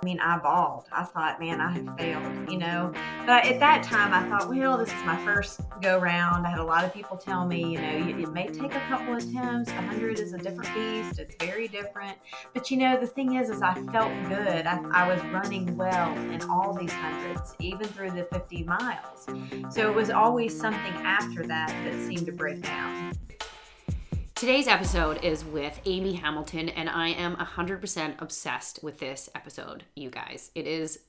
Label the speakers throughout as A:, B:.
A: I mean, I bawled. I thought, man, I have mm-hmm. failed, you know. But at that time, I thought, well, this is my first go round. I had a lot of people tell me, you know, it may take a couple of attempts. 100 is a different beast. It's very different. But you know, the thing is, is I felt good. I, I was running well in all these hundreds, even through the 50 miles. So it was always something after that that seemed to break down.
B: Today's episode is with Amy Hamilton, and I am 100% obsessed with this episode, you guys. It is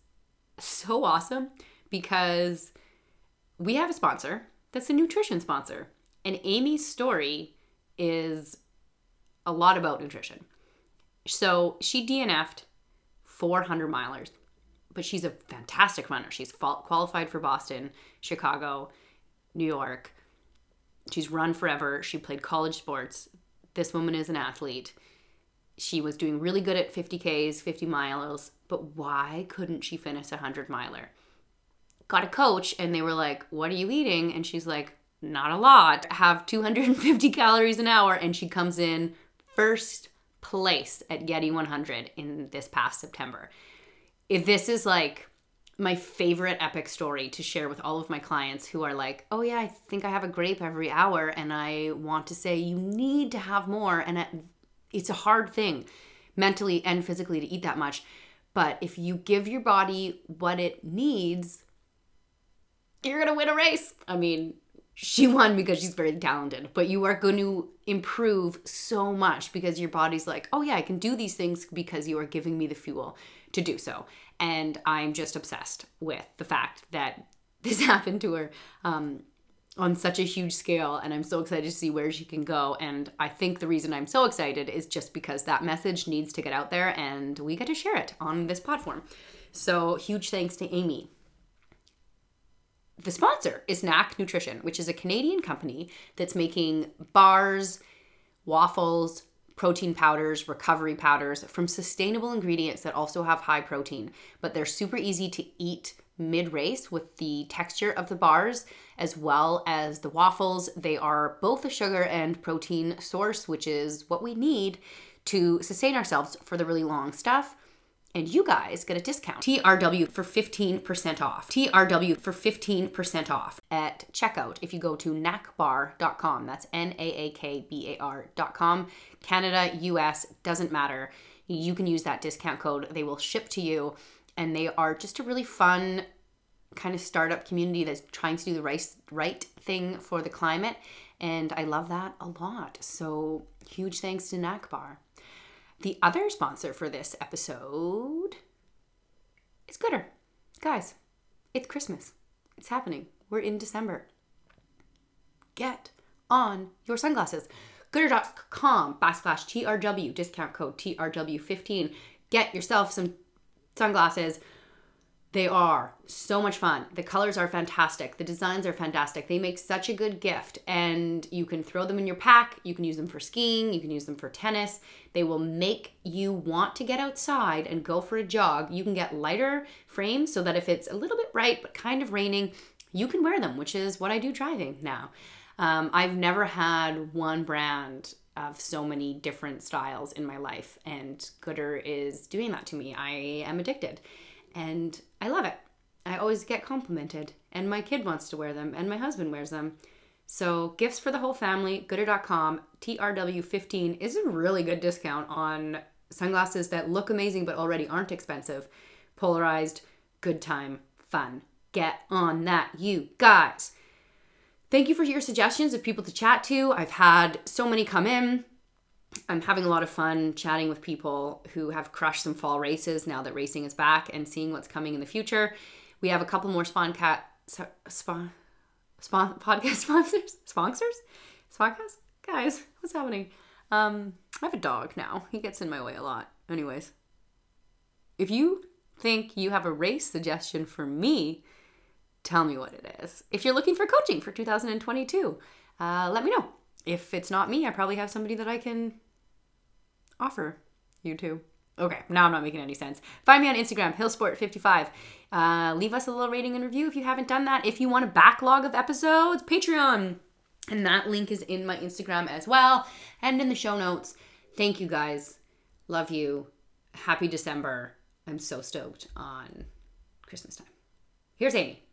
B: so awesome because we have a sponsor that's a nutrition sponsor. And Amy's story is a lot about nutrition. So she DNF'd 400 milers, but she's a fantastic runner. She's qualified for Boston, Chicago, New York She's run forever. She played college sports. This woman is an athlete. She was doing really good at 50Ks, 50 miles, but why couldn't she finish a 100 miler? Got a coach, and they were like, What are you eating? And she's like, Not a lot. Have 250 calories an hour. And she comes in first place at Yeti 100 in this past September. If this is like my favorite epic story to share with all of my clients who are like, oh, yeah, I think I have a grape every hour. And I want to say, you need to have more. And it's a hard thing mentally and physically to eat that much. But if you give your body what it needs, you're going to win a race. I mean, she won because she's very talented, but you are going to improve so much because your body's like, oh, yeah, I can do these things because you are giving me the fuel to do so. And I'm just obsessed with the fact that this happened to her um, on such a huge scale. And I'm so excited to see where she can go. And I think the reason I'm so excited is just because that message needs to get out there and we get to share it on this platform. So, huge thanks to Amy. The sponsor is Naak Nutrition, which is a Canadian company that's making bars, waffles, protein powders, recovery powders from sustainable ingredients that also have high protein, but they're super easy to eat mid race with the texture of the bars as well as the waffles. They are both a sugar and protein source, which is what we need to sustain ourselves for the really long stuff and you guys get a discount. TRW for 15% off. TRW for 15% off at checkout if you go to naakbar.com. That's N A A K B A R.com. Canada, US, doesn't matter. You can use that discount code. They will ship to you. And they are just a really fun kind of startup community that's trying to do the right, right thing for the climate. And I love that a lot. So huge thanks to Naakbar. The other sponsor for this episode is Goodr. Guys, it's Christmas. It's happening. We're in December. Get on your sunglasses. Goodr.com backslash TRW, discount code TRW15. Get yourself some sunglasses they are so much fun. The colors are fantastic. The designs are fantastic. They make such a good gift, and you can throw them in your pack. You can use them for skiing. You can use them for tennis. They will make you want to get outside and go for a jog. You can get lighter frames so that if it's a little bit bright but kind of raining, you can wear them, which is what I do driving now. Um, I've never had one brand of so many different styles in my life, and Goodr is doing that to me. I am addicted and I love it. I always get complimented, and my kid wants to wear them, and my husband wears them. So, gifts for the whole family, goodr.com, TRW15 is a really good discount on sunglasses that look amazing but already aren't expensive. Polarized, good time, fun. Get on that, you guys. Thank you for your suggestions of people to chat to. I've had so many come in. I'm having a lot of fun chatting with people who have crushed some fall races now that racing is back and seeing what's coming in the future. We have a couple more spawn cat spawn, spawn podcast sponsors? Sponsors? Sponsors guys what's happening? Um i have a dog now. He gets in my way a lot. Anyways. If you think you have a race suggestion for me tell me what it is. If you're looking for coaching for 2022 uh, let me know. If it's not me, I probably have somebody that I can offer you to. Okay, now I'm not making any sense. Find me on Instagram, Hillsport55. Uh, leave us a little rating and review if you haven't done that. If you want a backlog of episodes, Patreon. And that link is in my Instagram as well and in the show notes. Thank you guys. Love you. Happy December. I'm so stoked on Christmas time. Here's Amy.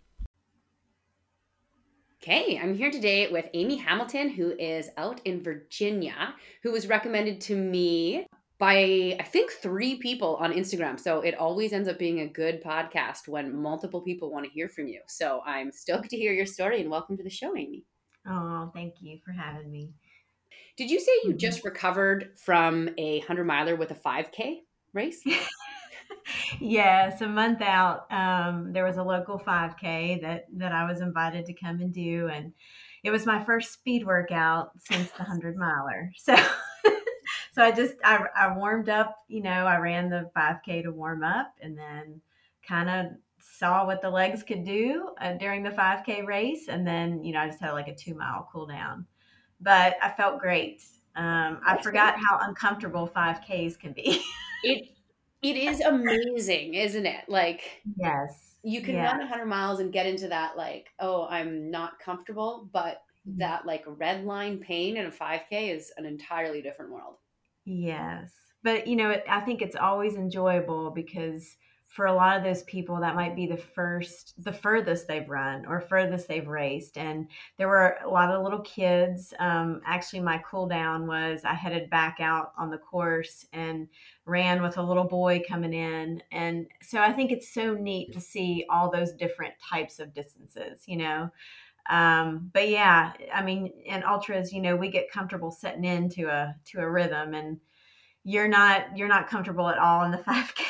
B: Okay, I'm here today with Amy Hamilton, who is out in Virginia, who was recommended to me by I think three people on Instagram. So it always ends up being a good podcast when multiple people want to hear from you. So I'm stoked to hear your story and welcome to the show, Amy.
A: Oh, thank you for having me.
B: Did you say you mm-hmm. just recovered from a 100 miler with a 5K race?
A: yes, a month out, um, there was a local 5K that that I was invited to come and do, and it was my first speed workout since the 100 miler. So. so I just I, I warmed up, you know, I ran the 5K to warm up, and then kind of saw what the legs could do uh, during the 5K race, and then you know I just had like a two mile cool down, but I felt great. Um, I forgot how uncomfortable 5Ks can be.
B: it it is amazing, isn't it? Like
A: yes,
B: you can yeah. run 100 miles and get into that like oh I'm not comfortable, but mm-hmm. that like red line pain in a 5K is an entirely different world.
A: Yes, but you know I think it's always enjoyable because for a lot of those people that might be the first the furthest they've run or furthest they've raced. And there were a lot of little kids. Um, actually my cool down was i headed back out on the course and ran with a little boy coming in. And so i think it's so neat to see all those different types of distances you know? Um, but yeah i mean in ultras you know we get comfortable setting into a to a rhythm and you're not you're not comfortable at all in the 5k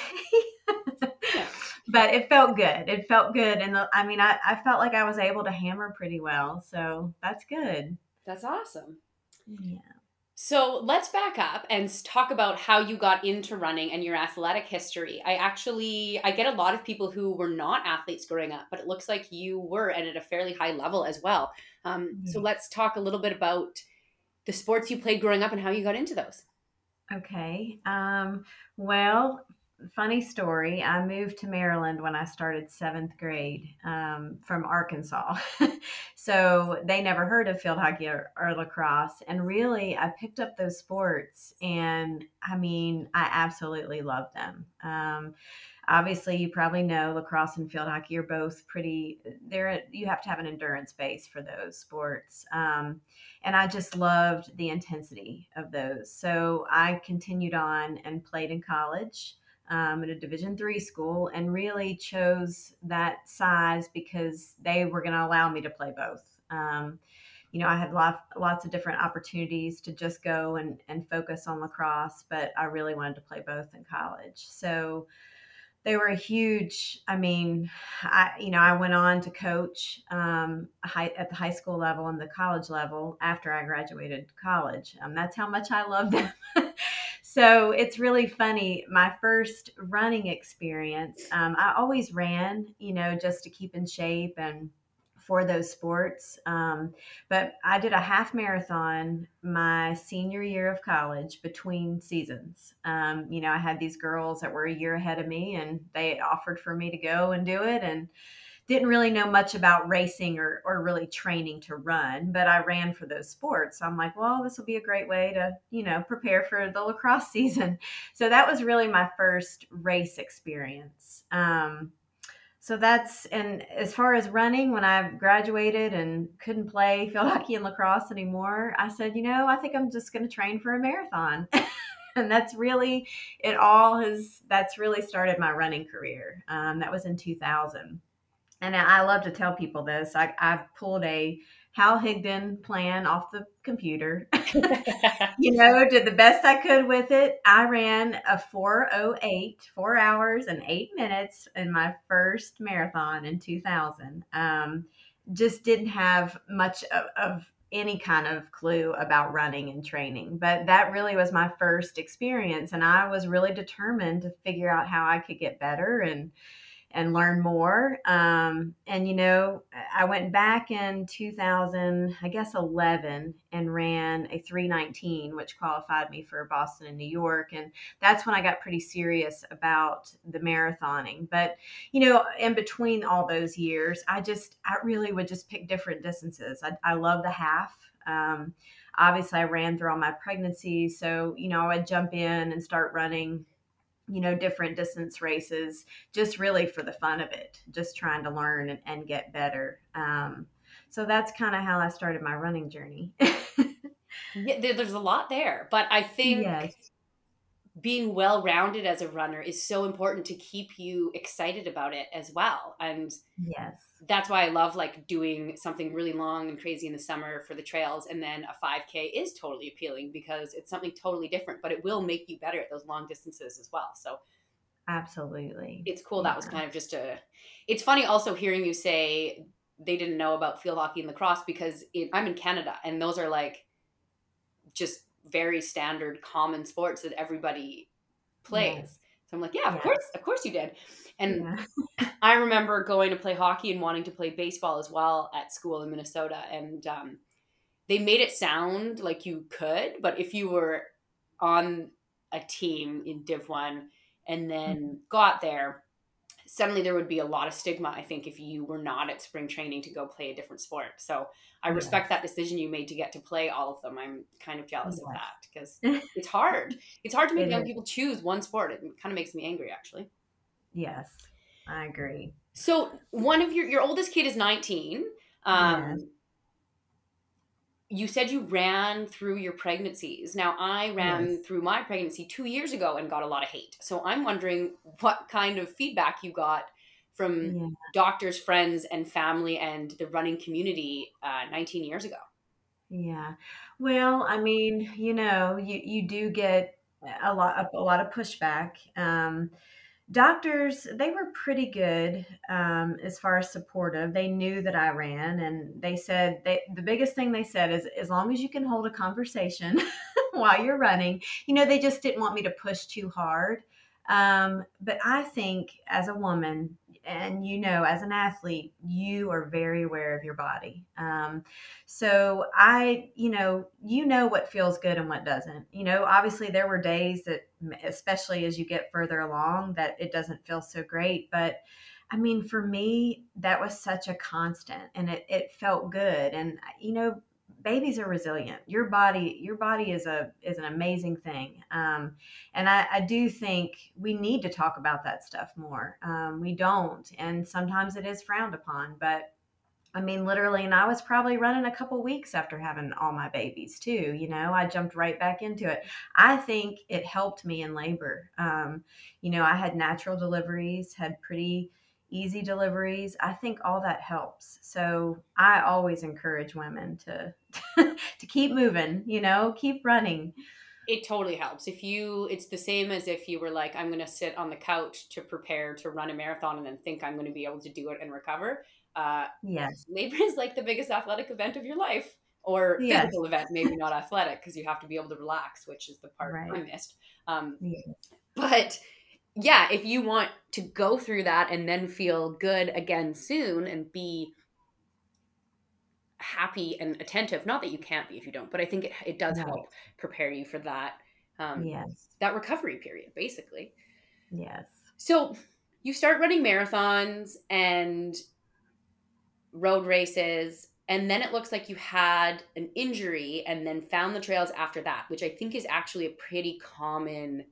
A: but it felt good. It felt good. And the, I mean, I, I felt like I was able to hammer pretty well. So that's good.
B: That's awesome.
A: Yeah.
B: So let's back up and talk about how you got into running and your athletic history. I actually I get a lot of people who were not athletes growing up, but it looks like you were and at a fairly high level as well. Um, So let's talk a little bit about the sports you played growing up and how you got into those.
A: Okay. Um, well, funny story. I moved to Maryland when I started seventh grade um, from Arkansas. so they never heard of field hockey or, or, lacrosse. And really, I picked up those sports and I mean, I absolutely love them. Um, obviously, you probably know lacrosse and field hockey are both pretty, they're, you have to have an endurance base for those sports. Um, and I just loved the intensity of those. So I continued on and played in college um, at a division three school and really chose that size because they were going to allow me to play both. Um, you know i had lot, lots of different opportunities to just go and, and focus on lacrosse but i really wanted to play both in college. So they were a huge i mean i you know i went on to coach um, high, at the high school level and the college level after i graduated college. Um, that's how much i love them so it's really funny. My first running experience, um, I always ran, you know, just to keep in shape and for those sports. Um, but I did a half marathon my senior year of college between seasons. Um, you know, I had these girls that were a year ahead of me and they offered for me to go and do it. And didn't really know much about racing or, or really training to run, but I ran for those sports. So I'm like, well, this will be a great way to, you know, prepare for the lacrosse season. So that was really my first race experience. Um, so that's, and as far as running, when I graduated and couldn't play field hockey and lacrosse anymore, I said, you know, I think I'm just going to train for a marathon. and that's really, it all has, that's really started my running career. Um, that was in 2000 and I love to tell people this. I, I pulled a Hal Higdon plan off the computer. you know, did the best I could with it. I ran a 408, four hours and eight minutes in my first marathon in 2000. Um, just didn't have much of, of any kind of clue about running and training. But that really was my first experience. And I was really determined to figure out how I could get better and and learn more. Um, and you know, I went back in 2000, I guess 11, and ran a 319, which qualified me for Boston and New York. And that's when I got pretty serious about the marathoning. But you know, in between all those years, I just I really would just pick different distances. I, I love the half. Um, obviously, I ran through all my pregnancies, so you know, I would jump in and start running you know, different distance races, just really for the fun of it, just trying to learn and, and get better. Um, so that's kind of how I started my running journey.
B: yeah, there's a lot there, but I think yes. being well rounded as a runner is so important to keep you excited about it as well. And
A: yes,
B: that's why I love like doing something really long and crazy in the summer for the trails, and then a 5K is totally appealing because it's something totally different, but it will make you better at those long distances as well. So
A: absolutely,
B: it's cool. Yeah. That was kind of just a. It's funny also hearing you say they didn't know about field hockey and lacrosse because it, I'm in Canada, and those are like just very standard, common sports that everybody plays. Yes. So I'm like, yeah, of yes. course, of course you did. And yeah. I remember going to play hockey and wanting to play baseball as well at school in Minnesota. And um, they made it sound like you could, but if you were on a team in Div 1 and then mm-hmm. got there, suddenly there would be a lot of stigma, I think, if you were not at spring training to go play a different sport. So I respect that decision you made to get to play all of them. I'm kind of jealous of that because it's hard. It's hard to make young people choose one sport. It kind of makes me angry, actually.
A: Yes, I agree.
B: So one of your your oldest kid is 19. Um, yes. You said you ran through your pregnancies. Now I ran yes. through my pregnancy two years ago and got a lot of hate. So I'm wondering what kind of feedback you got from yeah. doctors, friends, and family, and the running community uh, 19 years ago.
A: Yeah. Well, I mean, you know, you you do get a lot a lot of pushback. Um, doctors they were pretty good um, as far as supportive. They knew that i ran and they said they, the biggest thing they said is as long as you can hold a conversation while you're running you know they just didn't want me to push too hard. Um, but i think as a woman and you know as an athlete you are very aware of your body. Um, so i you know you know what feels good and what doesn't. You know obviously there were days that especially as you get further along that it doesn't feel so great but i mean for me that was such a constant and it, it felt good. And you know babies are resilient. Your body, your body is a is an amazing thing, um, and I, I, do think we need to talk about that stuff more. Um, we don't, and sometimes it is frowned upon. But I mean, literally, and I was probably running a couple weeks after having all my babies too. You know, I jumped right back into it. I think it helped me in labor. Um, you know, I had natural deliveries, had pretty easy deliveries i think all that helps so i always encourage women to to keep moving you know keep running
B: it totally helps if you it's the same as if you were like i'm going to sit on the couch to prepare to run a marathon and then think i'm going to be able to do it and recover uh
A: yes
B: labor is like the biggest athletic event of your life or yes. physical event maybe not athletic because you have to be able to relax which is the part right. i missed um yes. but yeah, if you want to go through that and then feel good again soon and be happy and attentive, not that you can't be if you don't, but I think it, it does help prepare you for that. Um,
A: yes.
B: That recovery period, basically.
A: Yes.
B: So you start running marathons and road races, and then it looks like you had an injury and then found the trails after that, which I think is actually a pretty common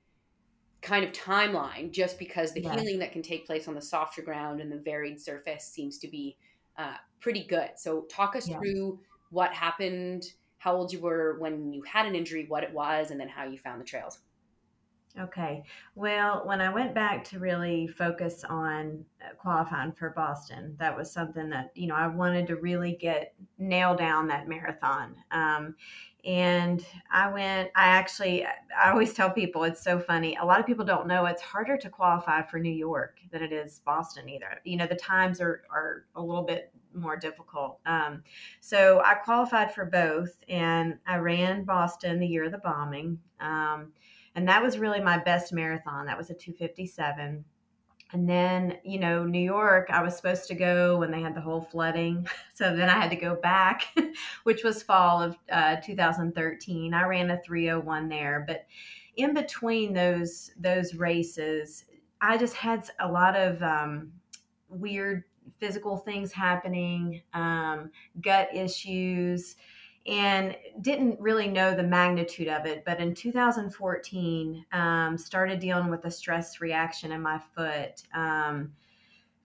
B: kind of timeline just because the yeah. healing that can take place on the softer ground and the varied surface seems to be uh, pretty good. So, talk us yeah. through what happened, how old you were when you had an injury, what it was, and then how you found the trails.
A: Okay. Well, when I went back to really focus on uh, qualifying for Boston, that was something that, you know, I wanted to really get nail down that marathon. Um, and I went, I actually, I always tell people it's so funny. A lot of people don't know it's harder to qualify for New York than it is Boston either. You know, the times are, are a little bit more difficult. Um, so I qualified for both and I ran Boston the year of the bombing. Um, and that was really my best marathon. That was a 257. And then, you know, New York, I was supposed to go when they had the whole flooding. So then I had to go back, which was fall of uh, 2013. I ran a 301 there, but in between those those races, I just had a lot of um, weird physical things happening, um, gut issues, and didn't really know the magnitude of it. But in 2014, um, started dealing with a stress reaction in my foot. Um,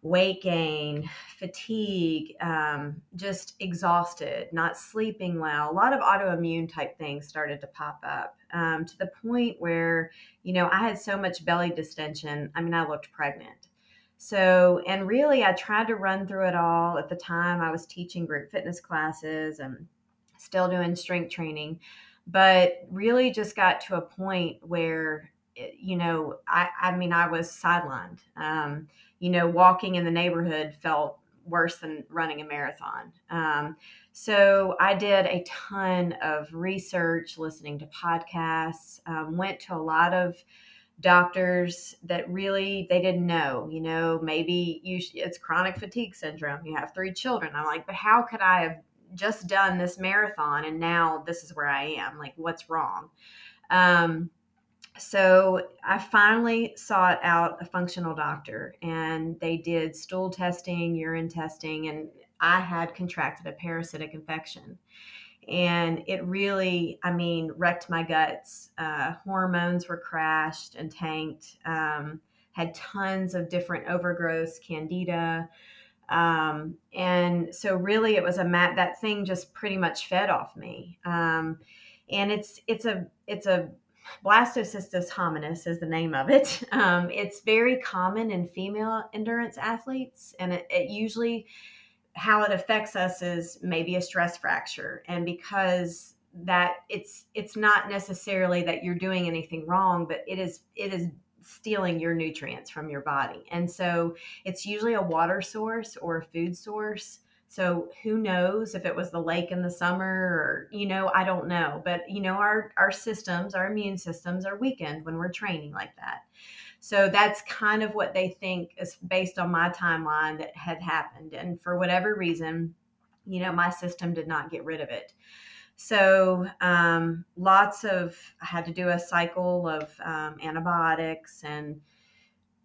A: weight gain, fatigue, um, just exhausted, not sleeping well. A lot of autoimmune type things started to pop up um, to the point where, you know, I had so much belly distension. I mean, I looked pregnant. So, and really, I tried to run through it all. At the time, I was teaching group fitness classes and still doing strength training, but really just got to a point where, eh, you know, I, I mean, I was sidelined. Um, you know, walking in the neighborhood felt worse than running a marathon. Um, so I did a ton of research, listening to podcasts, um, went to a lot of doctors that really they didn't know you know maybe you sh- it's chronic fatigue syndrome you have three children i'm like but how could i have just done this marathon and now this is where i am like what's wrong um, so I finally sought out a functional doctor and they did stool testing, urine testing, and I had contracted a parasitic infection. And it really, I mean, wrecked my guts. Uh, hormones were crashed and tanked. Um, had tons of different overgrowths, candida. Um, and so really it was a mat that thing just pretty much fed off me. Um, and it's, it's a, it's a Blastocystis hominis is the name of it. Um, it's very common in female endurance athletes, and it, it usually how it affects us is maybe a stress fracture, and because that it's it's not necessarily that you're doing anything wrong, but it is it is stealing your nutrients from your body, and so it's usually a water source or a food source so who knows if it was the lake in the summer or you know, I don't know. But you know, our our systems, our immune systems are weakened when we're training like that. So that's kind of what they think is based on my timeline that had happened. And for whatever reason, you know, my system did not get rid of it. So um, lots of I had to do a cycle of um, antibiotics and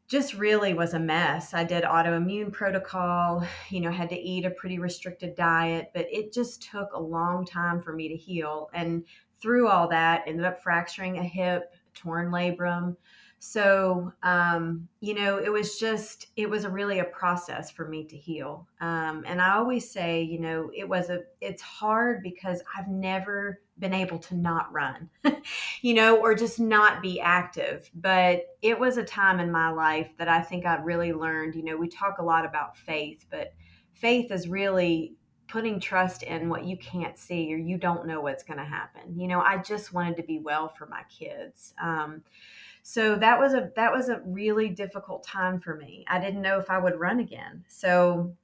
A: just really was a mess. I did autoimmune protocol, you know, had to eat a pretty restricted diet, but it just took a long time for me to heal. And through all that, ended up fracturing a hip, torn labrum, so um, you know it was just it was a really a process for me to heal. Um, and i always say you know it was a it's hard because i've never been able to not run you know or just not be active. But it was a time in my life that i think i really learned you know we talk a lot about faith but faith is really putting trust in what you can't see or you don't know what's going to happen. You know i just wanted to be well for my kids. Um, so that was a that was a really difficult time for me. I didn't know if I would run again. So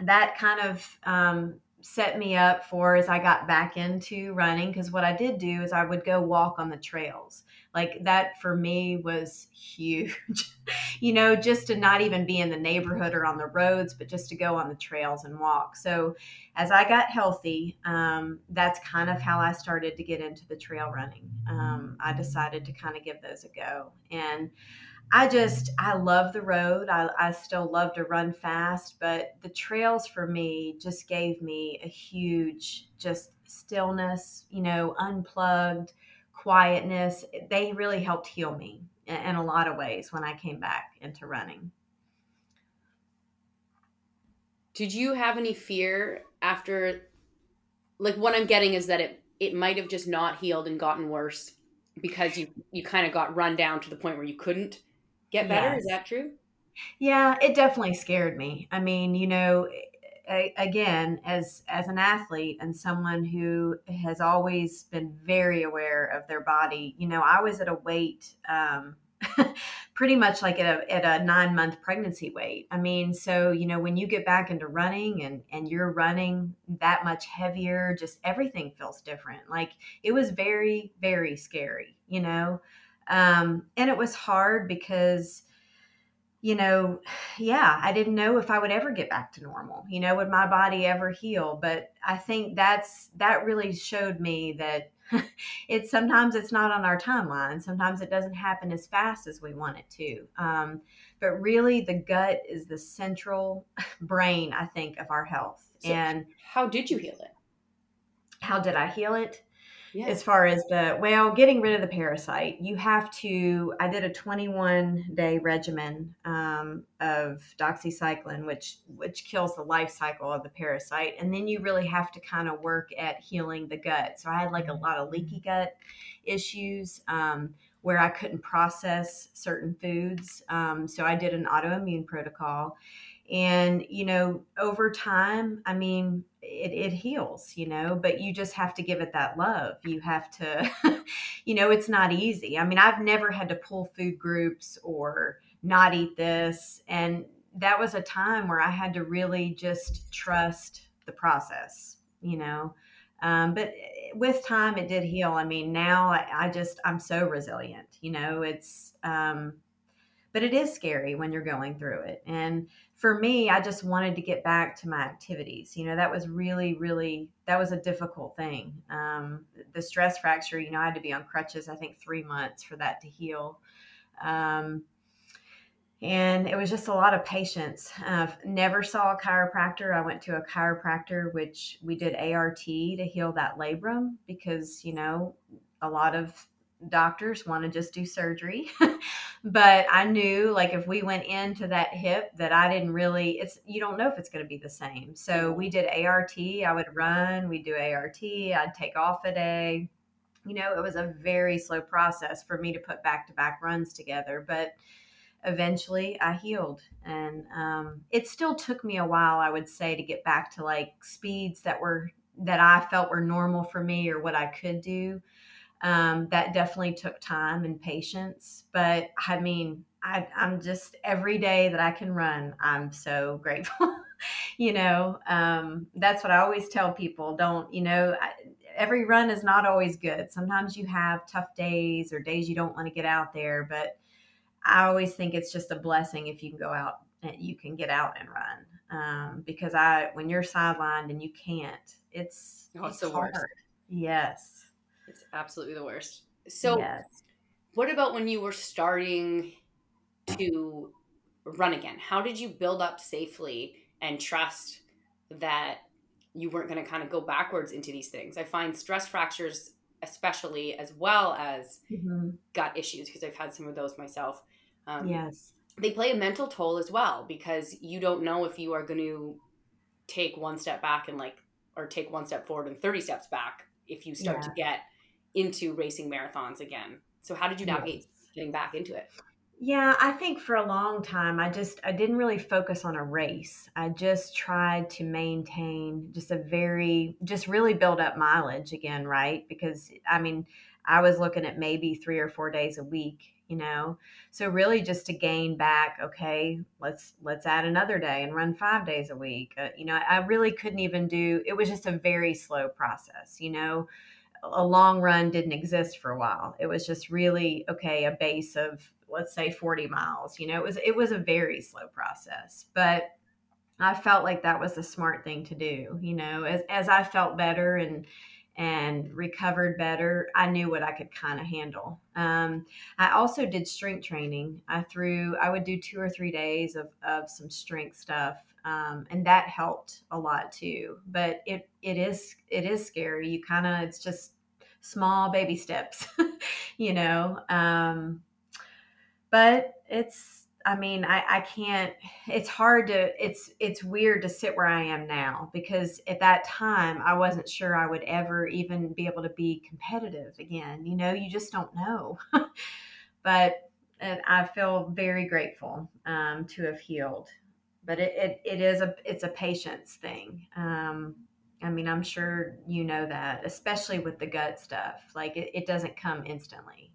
A: that kind of um, set me up for as I got back into running because what I did do is I would go walk on the trails. Like that for me was huge. you know, just to not even be in the neighborhood or on the roads, but just to go on the trails and walk. So as I got healthy, um, that's kind of how I started to get into the trail running. Um, I decided to kind of give those a go. And I just, I love the road. I, I still love to run fast, but the trails for me just gave me a huge, just stillness, you know, unplugged, quietness. They really helped heal me in, a lot of ways when I came back into running.
B: Did you have any fear after, like, what I'm getting is that it, it might have just not healed and gotten worse because you you kind of got run down to the point where you couldn't get better. Yes. Is that true?
A: Yeah, it definitely scared me. I mean, you know, again, as as an athlete and someone who has always been very aware of their body, you know, I was at a weight um, pretty much like at a, at a nine month pregnancy weight. I mean, so, you know, when you get back into running and, and you're running that much heavier, just everything feels different. Like it was very, very scary, you know? Um, and it was hard because, you know, yeah, I didn't know if I would ever get back to normal. You know, would my body ever heal? But I think that's that really showed me that it's sometimes it's not on our timeline. Sometimes it doesn't happen as fast as we want it to. Um, but really, the gut is the central brain, I think, of our health. So and
B: how did you heal it?
A: how did I heal it?
B: Yeah.
A: as far as the well getting rid of the parasite you have to i did a 21 day regimen um, of doxycycline which which kills the life cycle of the parasite and then you really have to kind of work at healing the gut. So i had like a lot of leaky gut issues um, where i couldn't process certain foods um, so i did an autoimmune protocol. And you know over time i mean it, it heals you know but you just have to give it that love. You have to you know it's not easy. I mean i've never had to pull food groups or not eat this and that was a time where i had to really just trust the process you know? Um, but with time it did heal. I mean now I, I just i'm so resilient you know? It's um, but it is scary when you're going through it and for me i just wanted to get back to my activities you know that was really really that was a difficult thing um, the stress fracture you know i had to be on crutches i think three months for that to heal um, and it was just a lot of patience. Uh, never saw a chiropractor. I went to a chiropractor, which we did ART to heal that labrum because, you know, a lot of doctors want to just do surgery. but I knew like if we went into that hip that I didn't really it's you don't know if it's going to be the same. So we did ART, I would run, we do ART, I'd take off a day. You know, it was a very slow process for me to put back to back runs together, but eventually I healed. And um, it still took me a while, I would say, to get back to like speeds that were that I felt were normal for me or what I could do um, that definitely took time and patience. But I mean, I, am just every day that I can run, I'm so grateful. you know, um, that's what I always tell people. Don't, you know, I, every run is not always good. Sometimes you have tough days or days you don't want to get out there. But I always think it's just a blessing if you can go out and you can get out and run. Um, because I, when you're sidelined and you can't, it's,
B: oh, it's,
A: it's
B: the hard. worst.
A: Yes.
B: It's absolutely the worst. So, yes. what about when you were starting to run again? How did you build up safely and trust that you weren't going to kind of go backwards into these things? I find stress fractures, especially as well as mm-hmm. gut issues, because I've had some of those myself.
A: Um, yes.
B: They play a mental toll as well because you don't know if you are going to take one step back and like, or take one step forward and 30 steps back if you start yeah. to get into racing marathons again. So how did you navigate yes. getting back into it?
A: Yeah, I think for a long time I just I didn't really focus on a race. I just tried to maintain just a very just really build up mileage again, right? Because I mean, I was looking at maybe 3 or 4 days a week, you know. So really just to gain back, okay, let's let's add another day and run 5 days a week. Uh, you know, I really couldn't even do it was just a very slow process, you know a long run didn't exist for a while. It was just really okay, a base of let's say 40 miles. You know, it was it was a very slow process, but I felt like that was the smart thing to do. You know, as as I felt better and and recovered better, I knew what I could kind of handle. Um, I also did strength training. I threw, I would do two or three days of, of some strength stuff um, and that helped a lot too. But it it is it is scary. You kind of it's just small baby steps, you know. Um, but it's I mean, I, I can't, it's hard to, it's, it's weird to sit where I am now because at that time I wasn't sure I would ever even be able to be competitive again. You know, you just don't know. but I feel very grateful um, to have healed but it, it, it is a it's a patience thing. Um, i mean i'm sure you know that especially with the gut stuff like it, it doesn't come instantly.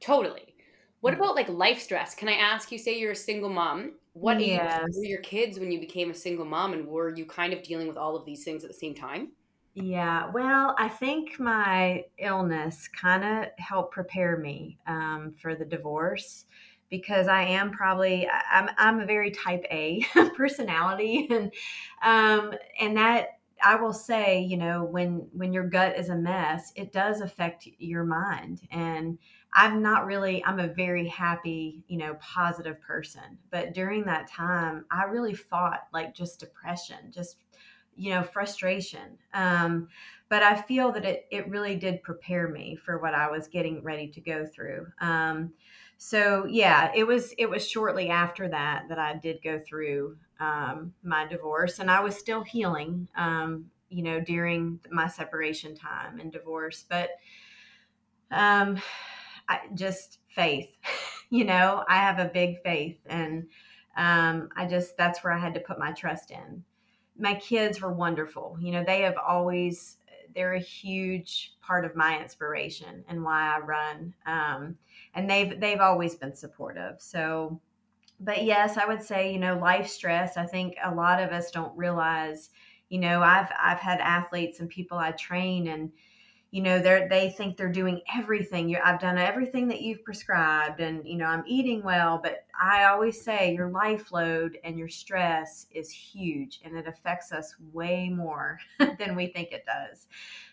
B: Totally. What mm. about like life stress? Can i ask you say you're a single mom what yes. age were your kids when you became a single mom and were you kind of dealing with all of these things at the same time?
A: Yeah, well, I think my illness kind of helped prepare me um, for the divorce because I am probably I'm I'm a very type A personality and um and that I will say, you know, when when your gut is a mess, it does affect your mind and I'm not really I'm a very happy, you know, positive person. But during that time, I really fought like just depression, just you know, frustration. Um but I feel that it, it really did prepare me for what I was getting ready to go through. Um, so yeah, it was it was shortly after that that I did go through um, my divorce, and I was still healing, um, you know, during my separation time and divorce. But um, I, just faith, you know, I have a big faith, and um, I just that's where I had to put my trust in. My kids were wonderful, you know, they have always they're a huge part of my inspiration and why I run. Um, and they've they've always been supportive. So, but yes, I would say you know life stress. I think a lot of us don't realize. You know, I've I've had athletes and people I train and you know they they think they're doing everything you i've done everything that you've prescribed and you know i'm eating well but i always say your life load and your stress is huge and it affects us way more than we think it does.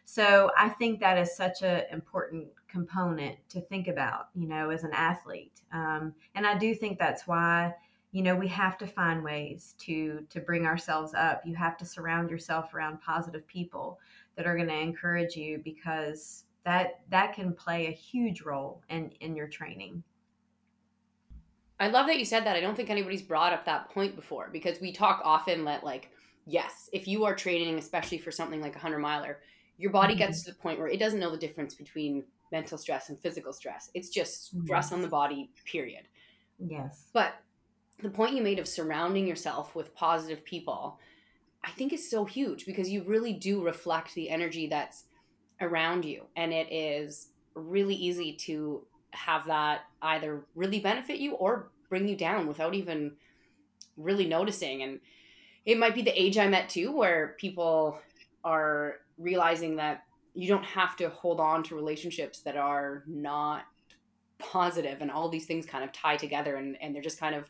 A: So i think that is such an important component to think about you know as an athlete um, and i do think that's why you know we have to find ways to to bring ourselves up. You have to surround yourself around positive people that are going to encourage you because that that can play a huge role in in your training
B: i love that you said that. I don't think anybody's brought up that point before because we talk often that like yes if you are training especially for something like a 100 miler your body gets mm-hmm. to the point where it doesn't know the difference between mental stress and physical stress. It's just stress on the body period.
A: Yes.
B: But the point you made of surrounding yourself with positive people I think is so huge because you really do reflect the energy that's around you. And it is really easy to have that either really benefit you or bring you down without even really noticing. And it might be the age I'm at too, where people are realizing that you don't have to hold on to relationships that are not positive and all these things kind of tie together and, and they're just kind of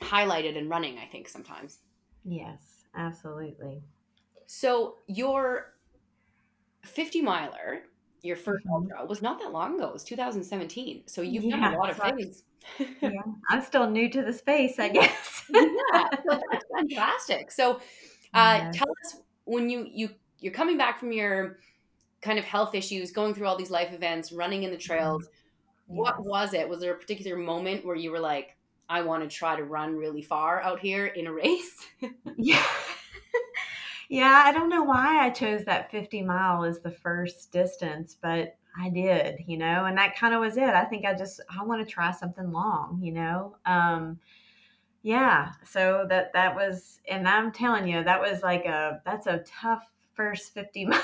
B: highlighted and running, I think, sometimes.
A: Yes. Absolutely.
B: So your 50 miler, your 1st mm-hmm. ultra, was not that long ago. It was 2017. So you've yeah, done a lot of things.
A: yeah, I'm still new to the space, I guess.
B: yeah, that's fantastic. So, uh, yes. tell us when you you you're coming back from your kind of health issues, going through all these life events, running in the trails. Mm-hmm. What yes. was it? Was there a particular moment where you were like, I want to try to run really far out here in a race.
A: yeah. Yeah, I don't know why I chose that 50 mile as the first distance, but I did, you know, and that kind of was it. I think I just I want to try something long, you know. Um yeah, so that that was and I'm telling you that was like a that's a tough first 50 miler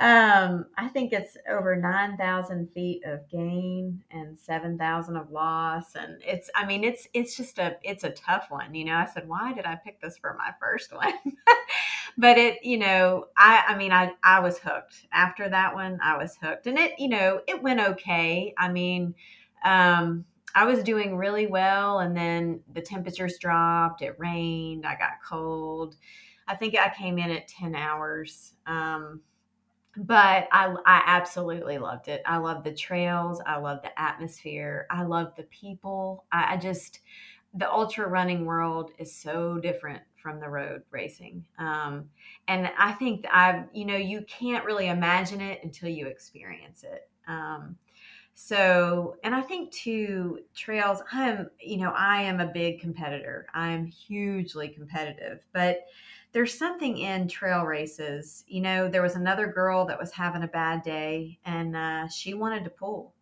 A: um, I think it's over 9,000 feet of gain and 7,000 of loss. And it's, I mean, it's, it's just a, it's a tough one. You know, I said, why did I pick this for my first one? but it, you know, I, I mean, I, I was hooked after that one. I was hooked and it, you know, it went okay. I mean, um, I was doing really well and then the temperatures dropped, it rained, I got cold. I think I came in at 10 hours. Um, but I, I absolutely loved it. I love the trails. I love the atmosphere. I love the people. I, I, just, the ultra running world is so different from the road racing. Um, and I think I, you know, you can't really imagine it until you experience it. Um, so, and I think too, trails, I'm, you know, I am a big competitor. I'm hugely competitive, but there's something in trail races. You know, there was another girl that was having a bad day and uh, she wanted to pull.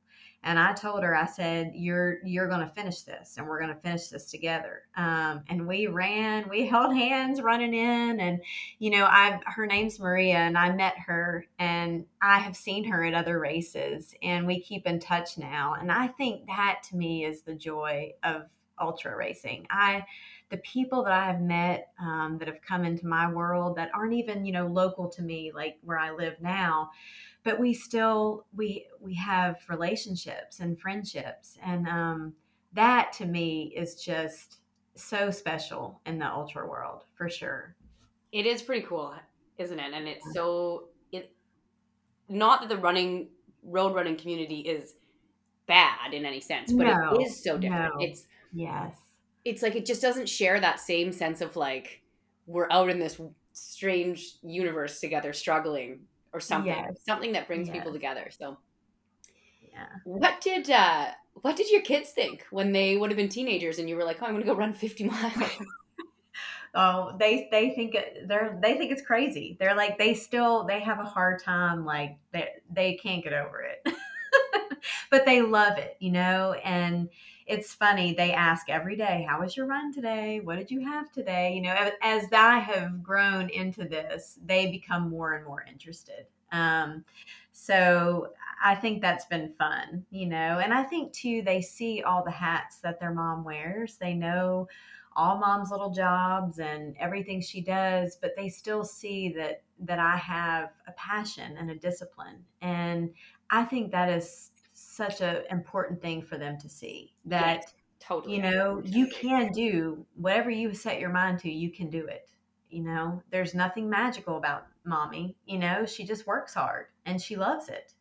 A: And I told her, I said, "You're you're going to finish this, and we're going to finish this together." Um, and we ran, we held hands running in, and you know, I her name's Maria, and I met her, and I have seen her at other races, and we keep in touch now. And I think that to me is the joy of ultra racing. I the people that I have met um, that have come into my world that aren't even you know local to me, like where I live now, but we still we we have relationships and friendships, and um, that to me is just so special in the ultra world for sure.
B: It is pretty cool, isn't it? And it's so it not that the running road running community is bad in any sense, but no, it is so different. No. It's
A: yes
B: it's like it just doesn't share that same sense of like we're out in this strange universe together, struggling or something,
A: Yes.
B: something that brings people together. So,
A: Yeah.
B: what did uh, what did your kids think when they would have been teenagers and you were like, "Oh, I'm going to go run 50 miles"?
A: Oh, they they think it, they're they think it's crazy. They're like they still they have a hard time like they they can't get over it. but they love it, you know, and it's funny they ask every day, "How was your run today? What did you have today?" You know, as, I have grown into this, they become more and more interested. Um so I think that's been fun, you know, and I think too they see all the hats that their mom wears. They know all mom's little jobs and everything she does but they still see that that i have a passion and a discipline and i think that is such an important thing for them to see that
B: Yes, totally.
A: you know you can do whatever you set your mind to you can do it you know there's nothing magical about mommy you know she just works hard and she loves it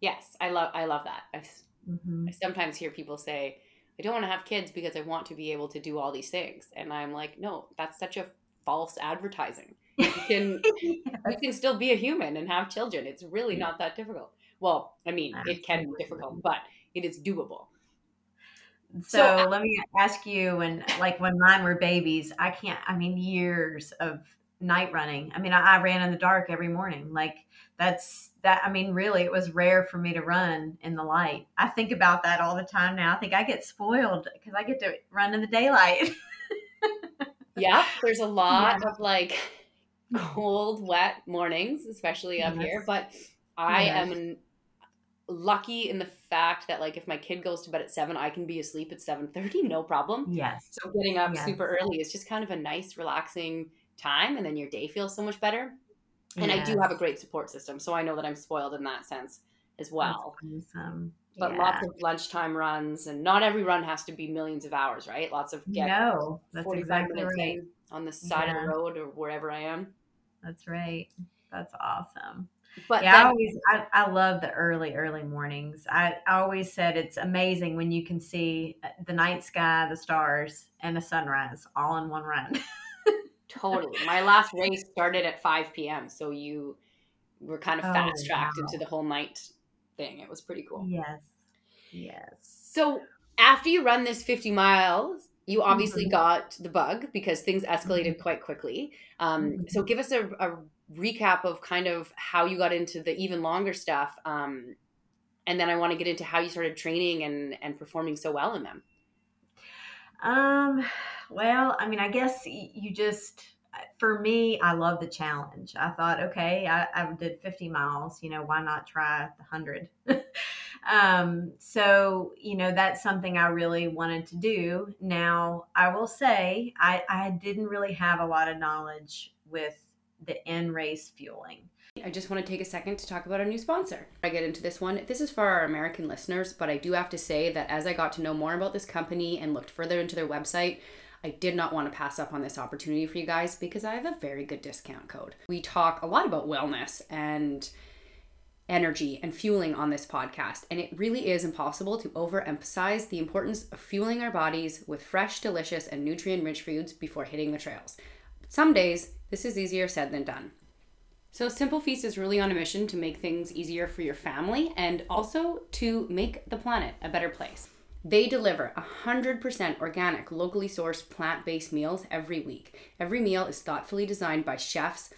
B: Yes, I love I love that. I,
A: Mhm.
B: I sometimes hear people say, "I don't want to have kids because I want to be able to do all these things," and I'm like, "No, that's such a false advertising. You can you can still be a human and have children. It's really not that difficult. Well, I mean, it can be difficult, but it is doable.
A: So,
B: So-
A: let me ask you when like when mine were babies, I can't I mean years of night running. I mean, I, I ran in the dark every morning. Like that's that I mean, really it was rare for me to run in the light. I think about that all the time now. I think I get spoiled because I get to run in the daylight.
B: Yeah, there's a lot of like cold, wet mornings, especially up here. But I
A: Yes.
B: am an- lucky in the fact that like if my kid goes to bed at seven, I can be asleep at seven thirty, no problem.
A: yes.
B: So getting up
A: Yes.
B: super early is just kind of a nice, relaxing time, and then your day feels so much better. And I do have a great support system, so I know that I'm spoiled in that sense as well.
A: Awesome.
B: But
A: Yeah.
B: lots of lunchtime runs, and not every run has to be millions of hours, right? Lots of get
A: No, that's
B: 45
A: exactly
B: minutes
A: right.
B: on the side of the road or wherever I am.
A: That's right. That's awesome.
B: But
A: yeah, I always I, I love the early, early mornings. I, I always said it's amazing when you can see uh, the night sky, the stars, and the sunrise all in one run.
B: totally. My last race started at 5 p.m., so you were kind of
A: Oh,
B: fast tracked
A: wow.
B: into the whole night thing. It was pretty cool.
A: yes. Yes.
B: So after you run this 50 miles, you obviously
A: Mhm.
B: got the bug because things escalated quite quickly. Um,
A: Mhm.
B: So give us a, a recap of kind of how you got into the even longer stuff. Um, and then I want to get into how you started training and, and performing so well in them.
A: Um, well, I mean, I guess you just, uh, for me, I love the challenge. I thought, okay, I, I did 50 miles, you know, why not try the 100? um, so, you know, that's something I really wanted to do. Now, I will say, I, I didn't really have a lot of knowledge with the in race fueling.
B: I just want to take a second to talk about our new sponsor. I get into this one. This is for our American listeners, but I do have to say that as I got to know more about this company and looked further into their website, I did not want to pass up on this opportunity for you guys because I have a very good discount code. We talk a lot about wellness and energy and fueling on this podcast, and it really is impossible to overemphasize the importance of fueling our bodies with fresh, delicious, and nutrient rich foods before hitting the trails. Some days, this is easier said than done. So, Simple Feast is really on a mission to make things easier for your family and also to make the planet a better place. They deliver 100% organic, locally sourced plant based meals every week. Every meal is thoughtfully designed by chefs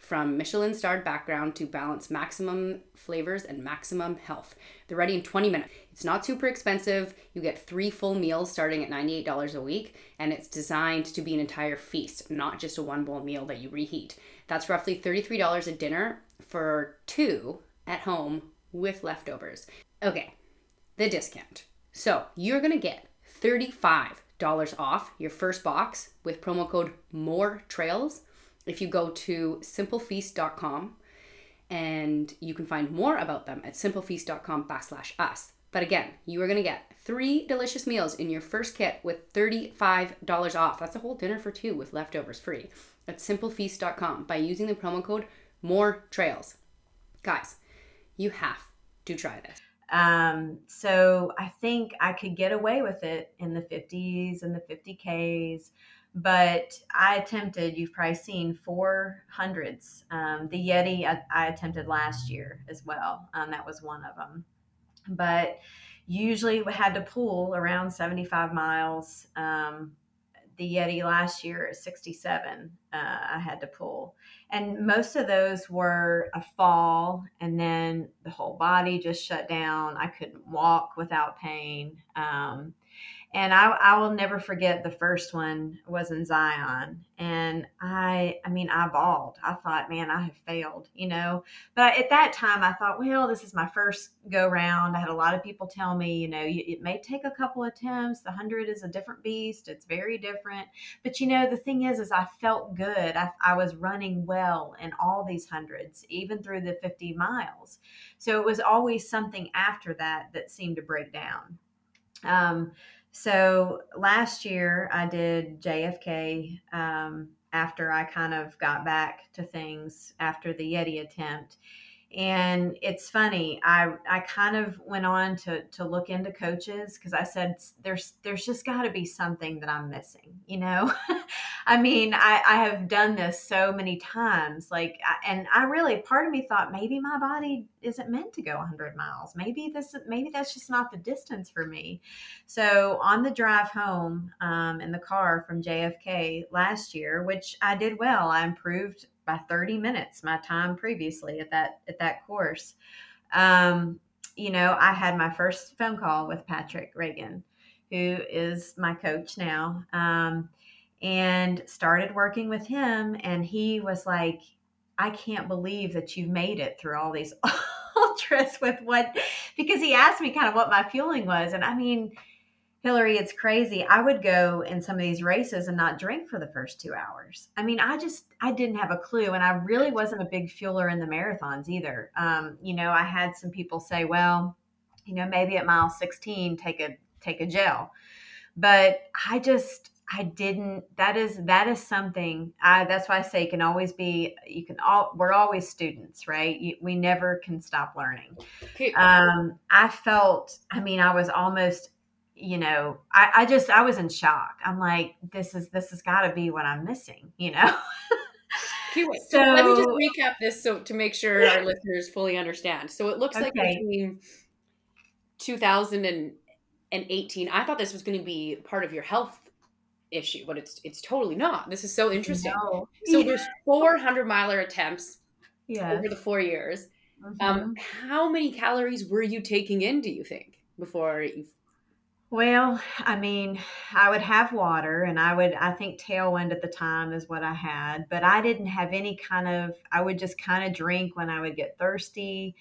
B: from Michelin starred background to balance maximum flavors and maximum health. They're ready in 20 minutes. It's not super expensive. You get three full meals starting at $98 a week, and it's designed to be an entire feast, not just a one bowl meal that you reheat. That's roughly $33 a dinner for two at home with leftovers. Okay, the discount. So you're gonna get $35 off your first box with promo code MORE TRAILS if you go to simplefeast.com and you can find more about them at simplefeast.com backslash us. But again, you are going to get three delicious meals in your first kit with $35 off. That's a whole dinner for two with leftovers free at simplefeast.com by using the promo code MORE TRAILS. Guys, you have to try this.
A: Um, so I think I could get away with it in the 50s and the 50Ks. But I attempted, you've probably seen four hundreds. Um, the Yeti I, I, attempted last year as well. Um, that was one of them. But usually we had to pull around 75 miles. Um, the Yeti last year at 67, uh, I had to pull. And most of those were a fall, and then the whole body just shut down. I couldn't walk without pain. Um, and I, I will never forget the first one was in Zion. And I, I mean, I bawled. I thought, man, I have failed, you know. But at that time, I thought, well, this is my first go round. I had a lot of people tell me, you know, it may take a couple attempts. The hundred is a different beast. It's very different. But you know, the thing is, is I felt good. I, I was running well in all these hundreds, even through the 50 miles. So it was always something after that that seemed to break down. Um, so last year I did JFK um, after I kind of got back to things after the Yeti attempt and it's funny i i kind of went on to to look into coaches because i said there's there's just got to be something that i'm missing you know i mean i i have done this so many times like and i really part of me thought maybe my body isn't meant to go 100 miles. Maybe this maybe that's just not the distance for me. So on the drive home um, in the car from jfk last year which i did well i improved by 30 minutes my time previously at that at that course. Um, you know i had my first phone call with patrick reagan who is my coach now. Um, and started working with him and he was like i can't believe that you've made it through all these ultras with what because he asked me kind of what my fueling was and i mean Hillary, it's crazy. I would go in some of these races and not drink for the first two hours. I mean, I just I didn't have a clue, and I really wasn't a big fueler in the marathons either. Um, you know, I had some people say, "Well, you know, maybe at mile 16, take a take a gel," but I just I didn't. That is that is something. I that's why I say you can always be. You can all. We're always students, right? You, we never can stop learning. Um, I felt. I mean, I was almost you know, I, I just I was in shock. I'm like, this is this has got to be what I'm missing, you know.
B: so, let me just recap this so to make sure our listeners fully understand. So it looks okay. like between 2018, I thought this was going to be part of your health issue, but it's it's totally not. This is so interesting. No. So yeah. there's 400 miler attempts yes. over the four years. Um, mm-hmm. Um, how many calories were you taking in? Do you think before you
A: well, I mean, I would have water and I would, I think tailwind at the time is what I had, but I didn't have any kind of, I would just kind of drink when I would get thirsty.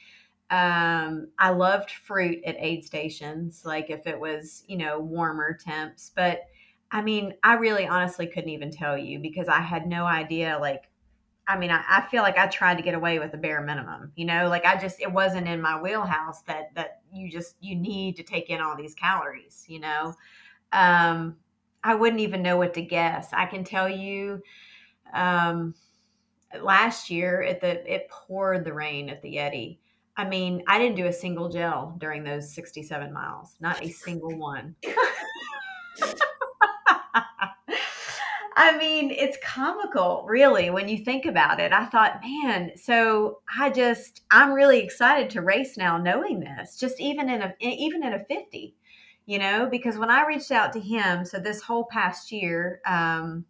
A: Um, I loved fruit at aid stations, like if it was, you know, warmer temps. But I mean, I really honestly couldn't even tell you because I had no idea, like, I mean, I, I, feel like I tried to get away with the bare minimum, you know, like I just, it wasn't in my wheelhouse that, that you just, you need to take in all these calories, you know? Um, I wouldn't even know what to guess. I can tell you, um, last year at the, it poured the rain at the Yeti. I mean, I didn't do a single gel during those 67 miles, not a single one. I mean, it's comical, really, when you think about it. I thought, man, so I just I'm really excited to race now, knowing this. Just even in a even in a fifty, you know, because when I reached out to him, so this whole past year, um,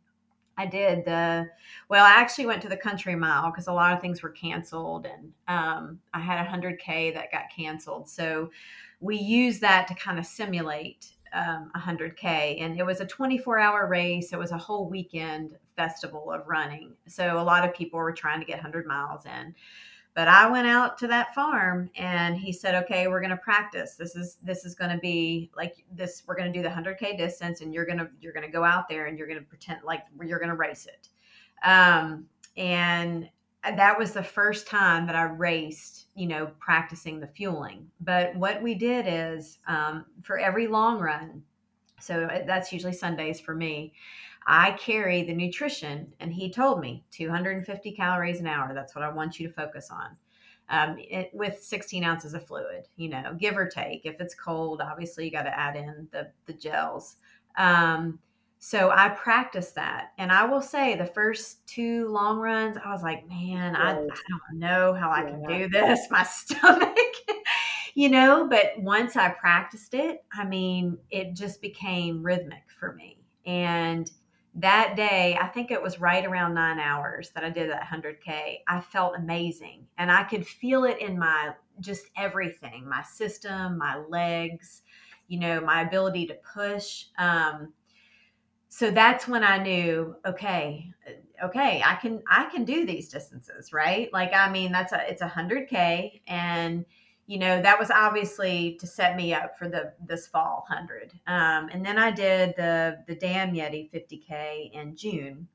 A: I did the well. I actually went to the country mile because a lot of things were canceled, and um, I had a hundred k that got canceled. So we used that to kind of simulate um, 100K. And it was a 24 hour race. It was a whole weekend festival of running. So a lot of people were trying to get 100 miles in. But I went out to that farm and he said, "Okay, we're going to practice. This is this is going to be like this. We're going to do the 100k distance, and you're gonna you're gonna go out there and you're going to pretend like you're going to race it." Um, and that was the first time that I raced, you know, practicing the fueling. But what we did is um, for every long run, so uh, that's usually Sundays for me, I carry the nutrition. And he told me 250 calories an hour. That's what I want you to focus on. um, it, with 16 ounces of fluid, you know, give or take. If it's cold, obviously you got to add in the, the gels. Um, so I practiced that. And I will say the first two long runs, I was like, man, I, I don't know how I can do this. My stomach, you know, but once I practiced it, I mean, it just became rhythmic for me. And that day, I think it was right around nine hours that I did that 100K. I felt amazing. And I could feel it in my just everything my system, my legs, you know, my ability to push. Um, so that's when I knew, okay, okay, I can I can do these distances, right? Like I mean, that's a it's a hundred K and you know that was obviously to set me up for the this fall 100 um, and then i did the the Dam Yeti 50k in june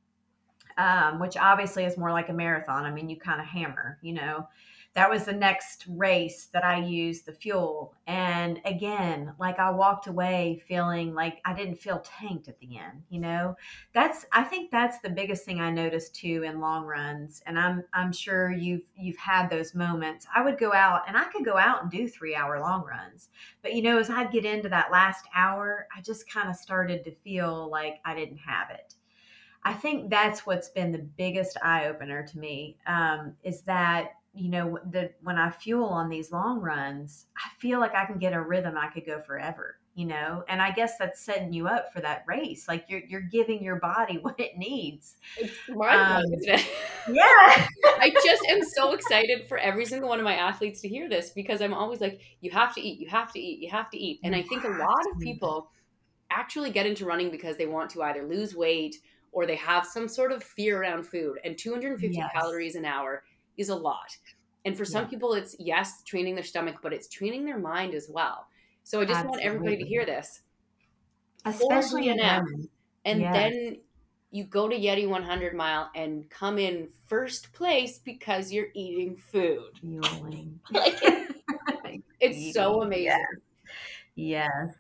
A: um, which obviously is more like a marathon. I mean you kind of hammer you know that was the next race that I used the fuel. And again, like I walked away feeling like I didn't feel tanked at the end, you know? That's I think that's the biggest thing I noticed too in long runs. And I'm I'm sure you've you've had those moments. I would go out and I could go out and do 3-hour long runs. But you know, as I'd get into that last hour, I just kind of started to feel like I didn't have it. I think that's what's been the biggest eye opener to me um, is that you know the when i fuel on these long runs i feel like i can get a rhythm i could go forever you know? And i guess that's setting you up for that race like you're you're giving your body what it needs.
B: It's um, it?
A: yeah.
B: I just am so excited for every single one of my athletes to hear this because i'm always like you have to eat you have to eat you have to eat. And i think a lot of people actually get into running because they want to either lose weight or they have some sort of fear around food. And 250 yes. calories an hour is a lot. And for some yeah. people, it's yes, training their stomach, but it's training their mind as well. So I just Absolutely. want everybody to hear this.
A: Especially in
B: and yes. then you go to Yeti 100 mile and come in first place because you're eating food. like, it's Eating. so amazing.
A: Yes. yes.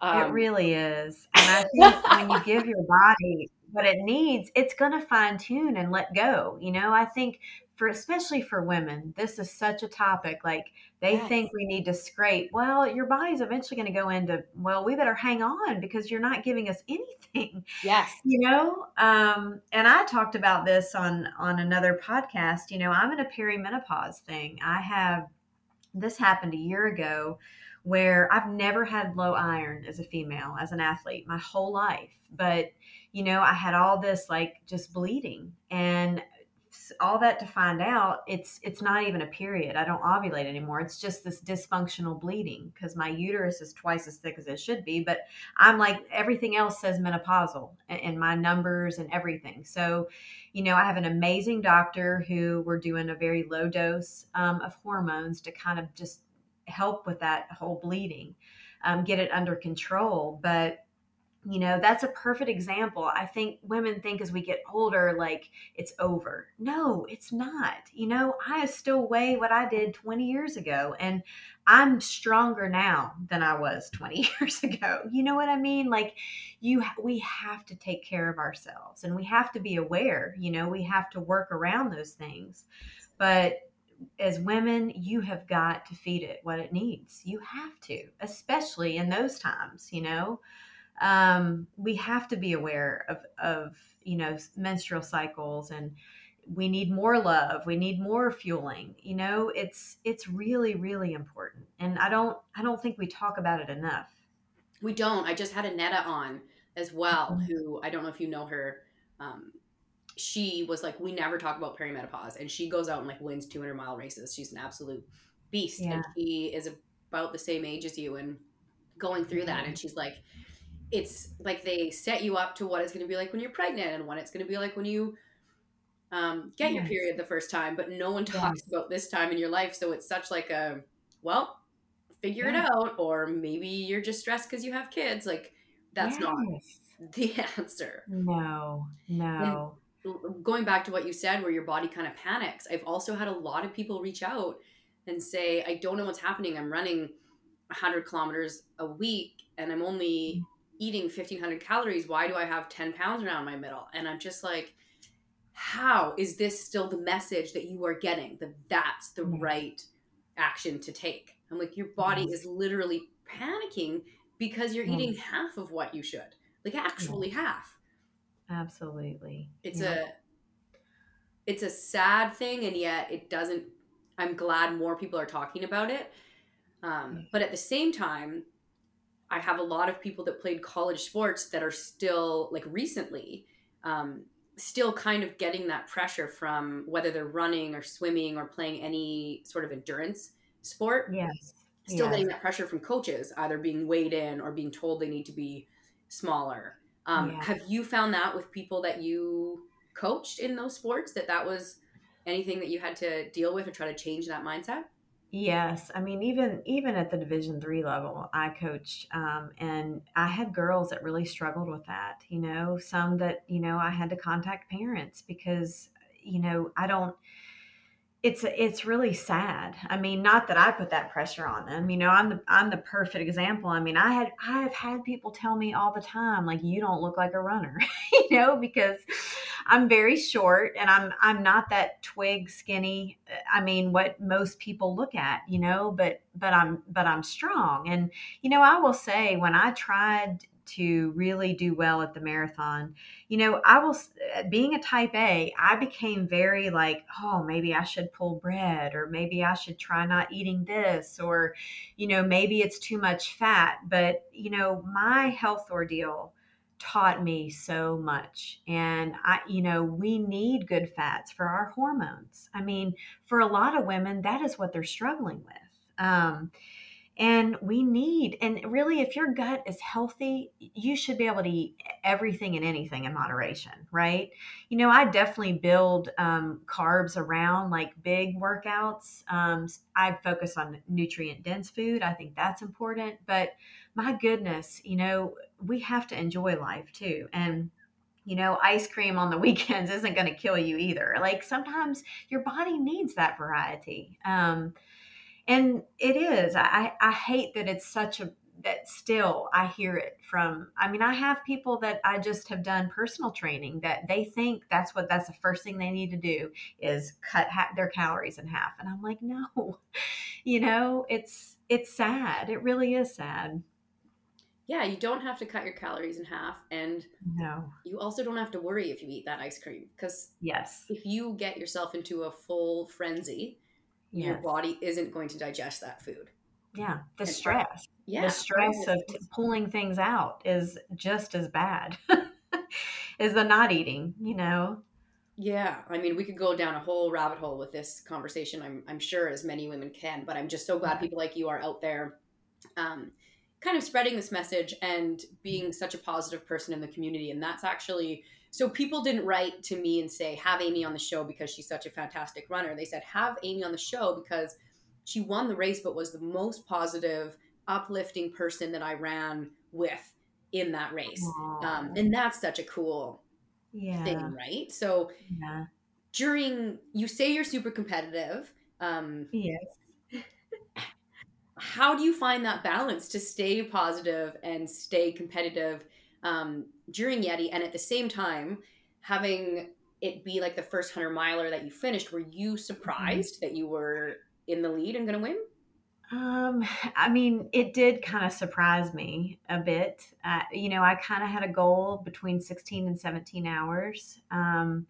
A: Um, it really is. And I think when you give your body what it needs, it's going to fine tune and let go. You know, I think for especially for women, this is such a topic. Like they yes. think we need to scrape. Well, your body's eventually going to go into, well, we better hang on because you're not giving us anything.
B: Yes.
A: You know, um, and I talked about this on on another podcast. You know, I'm in a perimenopause thing. I have this happened a year ago where I've never had low iron as a female, as an athlete, my whole life. But, you know, I had all this like just bleeding and all that to find out it's it's not even a period. I don't ovulate anymore. It's just this dysfunctional bleeding because my uterus is twice as thick as it should be but i'm like everything else says menopausal and my numbers and everything. So you know i have an amazing doctor who we're doing a very low dose um, of hormones to kind of just help with that whole bleeding um, get it under control but you know that's a perfect example. I think women think as we get older like it's over. No it's not. You know i still weigh what i did 20 years ago and i'm stronger now than i was 20 years ago. You know what i mean? Like you we have to take care of ourselves and we have to be aware you know we have to work around those things. But as women, you have got to feed it what it needs. You have to, especially in those times, you know um, we have to be aware of, of you know menstrual cycles and we need more love we need more fueling you know? It's it's really really important and i don't i don't think we talk about it enough.
B: We don't. I just had Annetta on as well mm-hmm. who i don't know if you know her um, she was like we never talk about perimenopause and she goes out and like wins 200 mile races. She's an absolute beast yeah. and she is about the same age as you and going through that and she's like it's like they set you up to what it's going to be like when you're pregnant and what it's going to be like when you um, get yes. your period the first time but no one talks yes. about this time in your life so it's such like a well figure yeah. it out or maybe you're just stressed because you have kids like that's yes. not the answer
A: no no
B: and going back to what you said where your body kind of panics i've also had a lot of people reach out and say i don't know what's happening i'm running 100 kilometers a week and i'm only eating 1500 calories why do i have 10 pounds around my middle and i'm just like how is this still the message that you are getting that that's the
A: Yeah.
B: right action to take i'm like your body
A: Yes.
B: is literally panicking because you're eating
A: mm-hmm.
B: half of what you should like actually half
A: Absolutely.
B: it's
A: Yeah.
B: a it's a sad thing and yet it doesn't i'm glad more people are talking about it um, but at the same time i have a lot of people that played college sports that are still like recently um, still kind of getting that pressure from whether they're running or swimming or playing any sort of endurance sport
A: yes.
B: still
A: yes.
B: getting that pressure from coaches, either being weighed in or being told they need to be smaller. Um,
A: Yeah.
B: Have you found that with people that you coached in those sports that that was anything that you had to deal with or try to change that mindset?
A: Yes, I mean even even at the Division three level, I coached, um, and I had girls that really struggled with that. You know, some that you know I had to contact parents because you know I don't. It's it's really sad. I mean, not that I put that pressure on them. You know, I'm the I'm the perfect example. I mean, I had I have had people tell me all the time, like, you don't look like a runner. you know, because I'm very short and I'm I'm not that twig skinny. I mean, what most people look at, you know, but but I'm but I'm strong. And you know, I will say when I tried to really do well at the marathon, you know, I will uh, being a type A, I became very like, oh, maybe I should pull bread or maybe I should try not eating this or you know, maybe it's too much fat, but you know, my health ordeal taught me so much and i you know we need good fats for our hormones. I mean for a lot of women that is what they're struggling with um, and we need and really if your gut is healthy you should be able to eat everything and anything in moderation right? You know i definitely build um, carbs around like big workouts um, i focus on nutrient dense food i think that's important but my goodness you know we have to enjoy life too and you know ice cream on the weekends isn't going to kill you either like sometimes your body needs that variety um, and it is I, I hate that it's such a that still i hear it from i mean i have people that i just have done personal training that they think that's what that's the first thing they need to do is cut ha- their calories in half and i'm like no you know it's it's sad it really is sad
B: Yeah, you don't have to cut your calories in half, and
A: no.
B: you also don't have to worry if you eat that ice cream because
A: yes.
B: if you get yourself into a full frenzy, your body isn't going to digest that food.
A: yeah the
B: And-
A: stress.
B: Yeah,
A: the stress of t- pulling things out is just as bad as the not eating you know?
B: Yeah, I mean, we could go down a whole rabbit hole with this conversation. I'm, I'm sure as many women can, but I'm just so glad people like you are out there, um, kind of spreading this message and being such a positive person in the community. And that's actually so people didn't write to me and say have Amy on the show because she's such a fantastic runner. They said have Amy on the show because she won the race, but was the most positive, uplifting person that I ran with in that race. Um, and that's such a cool
A: yeah
B: thing, right? So
A: yeah
B: during you say you're super competitive um
A: yes
B: how do you find that balance to stay positive and stay competitive um during yeti and at the same time having it be like the first 100 miler that you finished were you surprised that you were in the lead and gonna win
A: Um, I mean, it did kind of surprise me a bit. Uh, you know, I kind of had a goal between 16 and 17 hours. Um,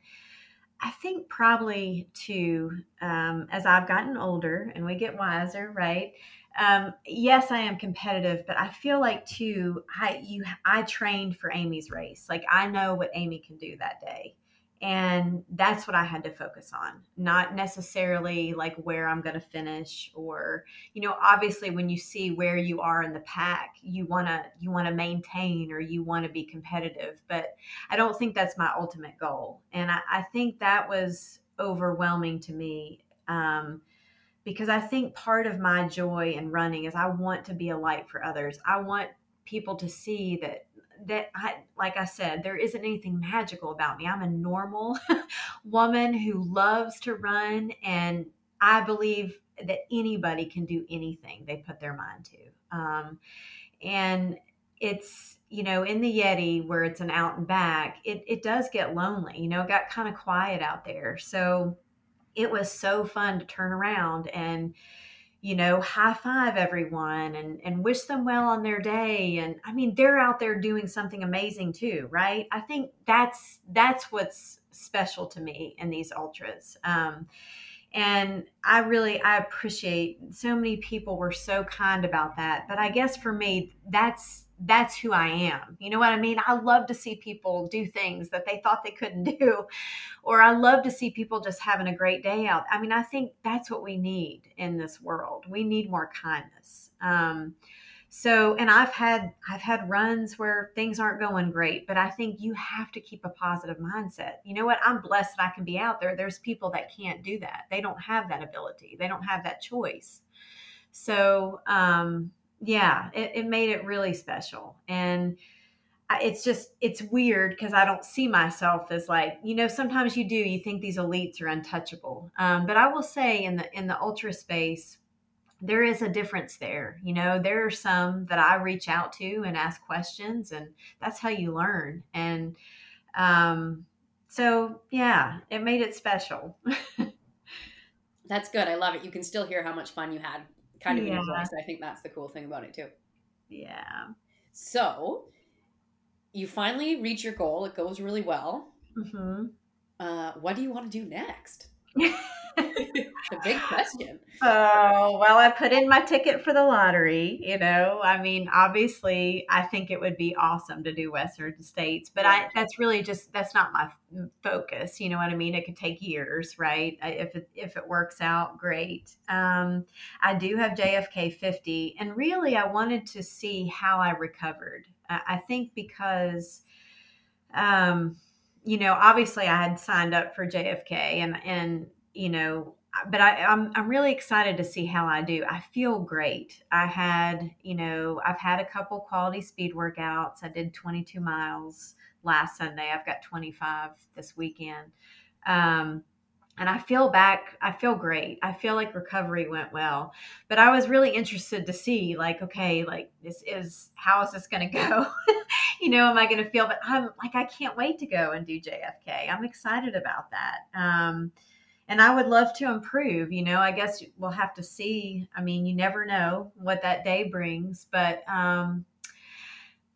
A: I think probably too, um, as I've gotten older and we get wiser, right? Um, yes, I am competitive, but I feel like too, I you I trained for Amy's race. Like I know what Amy can do that day. And that's what I had to focus on, not necessarily like where I'm going to finish or you know obviously when you see where you are in the pack you want to you want to maintain or you want to be competitive but i don't think that's my ultimate goal and i, I think that was overwhelming to me um, because i think part of my joy in running is i want to be a light for others i want people to see that that I like I said, there isn't anything magical about me. I'm a normal woman who loves to run and I believe that anybody can do anything they put their mind to. Um, and it's you know in the Yeti where it's an out and back, it it does get lonely. You know, it got kind of quiet out there, so it was so fun to turn around and you know, high five everyone and, and wish them well on their day. And I mean, they're out there doing something amazing too, right? I think that's that's what's special to me in these ultras. Um, and I really I appreciate so many people were so kind about that. But I guess for me, that's that's who I am. You know what I mean? I love to see people do things that they thought they couldn't do, or I love to see people just having a great day out. I mean, I think that's what we need in this world. We need more kindness. Um, so, and I've had I've had runs where things aren't going great, but I think you have to keep a positive mindset. You know what? I'm blessed that I can be out there. There's people that can't do that. They don't have that ability. They don't have that choice. So, um, yeah, it, it made it really special. And it's just it's weird because I don't see myself as like you know sometimes you do you think these elites are untouchable um, but I will say in the in the ultra space there is a difference there you know there are some that I reach out to and ask questions and that's how you learn and um, so yeah it made it special
B: that's good I love it you can still hear how much fun you had kind of yeah. in. I think that's the cool thing about it too.
A: Yeah.
B: So you finally reach your goal. It goes really well. Mm-hmm. Uh, what do you want to do next? the big question.
A: Oh, well, I put in my ticket for the lottery. You know, I mean, obviously, I think it would be awesome to do Western States, but I that's really just that's not my focus. You know what I mean? It could take years, right? If it if it works out, great. Um, I do have JFK 50, and really, I wanted to see how I recovered. I, I think because. Um, you know, obviously I had signed up for JFK and and you know, but I, I'm I'm really excited to see how I do. I feel great. I had, you know, I've had a couple quality speed workouts. I did 22 miles last Sunday. I've got 25 this weekend. Um, and I feel back, I feel great. I feel like recovery went well. But I was really interested to see, like, okay, like this is how is this gonna go? you know, am I gonna feel but I'm like I can't wait to go and do JFK. I'm excited about that. Um, and I would love to improve. You know, I guess we'll have to see. I mean, you never know what that day brings, but um,